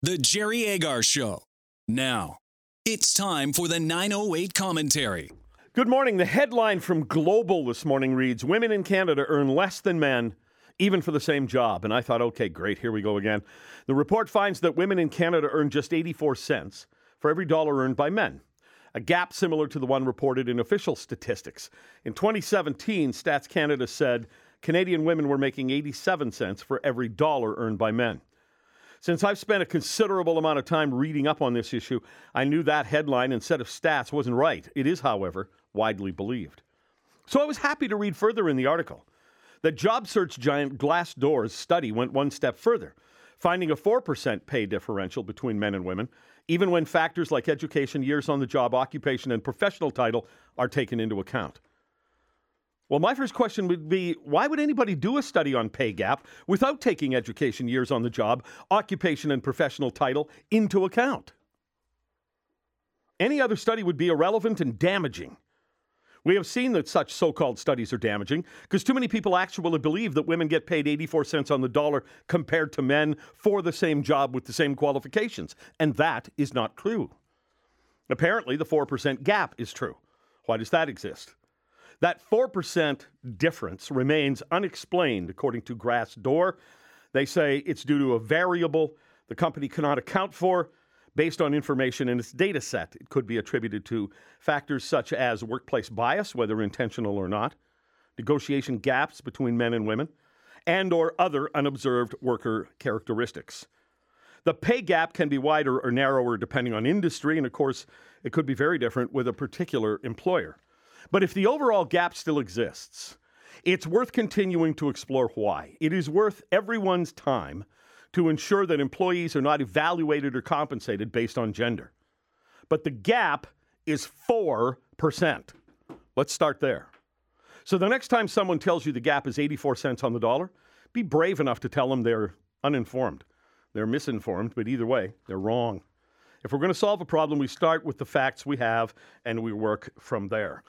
The Jerry Agar Show. Now, it's time for the 908 commentary. Good morning. The headline from Global this morning reads Women in Canada earn less than men, even for the same job. And I thought, okay, great, here we go again. The report finds that women in Canada earn just 84 cents for every dollar earned by men, a gap similar to the one reported in official statistics. In 2017, Stats Canada said Canadian women were making 87 cents for every dollar earned by men. Since I've spent a considerable amount of time reading up on this issue, I knew that headline and set of stats wasn't right. It is, however, widely believed. So I was happy to read further in the article that job search giant Glassdoor's study went one step further, finding a 4% pay differential between men and women, even when factors like education, years on the job, occupation, and professional title are taken into account. Well, my first question would be why would anybody do a study on pay gap without taking education, years on the job, occupation, and professional title into account? Any other study would be irrelevant and damaging. We have seen that such so called studies are damaging because too many people actually believe that women get paid 84 cents on the dollar compared to men for the same job with the same qualifications. And that is not true. Apparently, the 4% gap is true. Why does that exist? That 4% difference remains unexplained, according to Glassdoor. They say it's due to a variable the company cannot account for based on information in its data set. It could be attributed to factors such as workplace bias, whether intentional or not, negotiation gaps between men and women, and or other unobserved worker characteristics. The pay gap can be wider or narrower depending on industry, and of course, it could be very different with a particular employer. But if the overall gap still exists, it's worth continuing to explore why. It is worth everyone's time to ensure that employees are not evaluated or compensated based on gender. But the gap is 4%. Let's start there. So the next time someone tells you the gap is 84 cents on the dollar, be brave enough to tell them they're uninformed. They're misinformed, but either way, they're wrong. If we're going to solve a problem, we start with the facts we have and we work from there.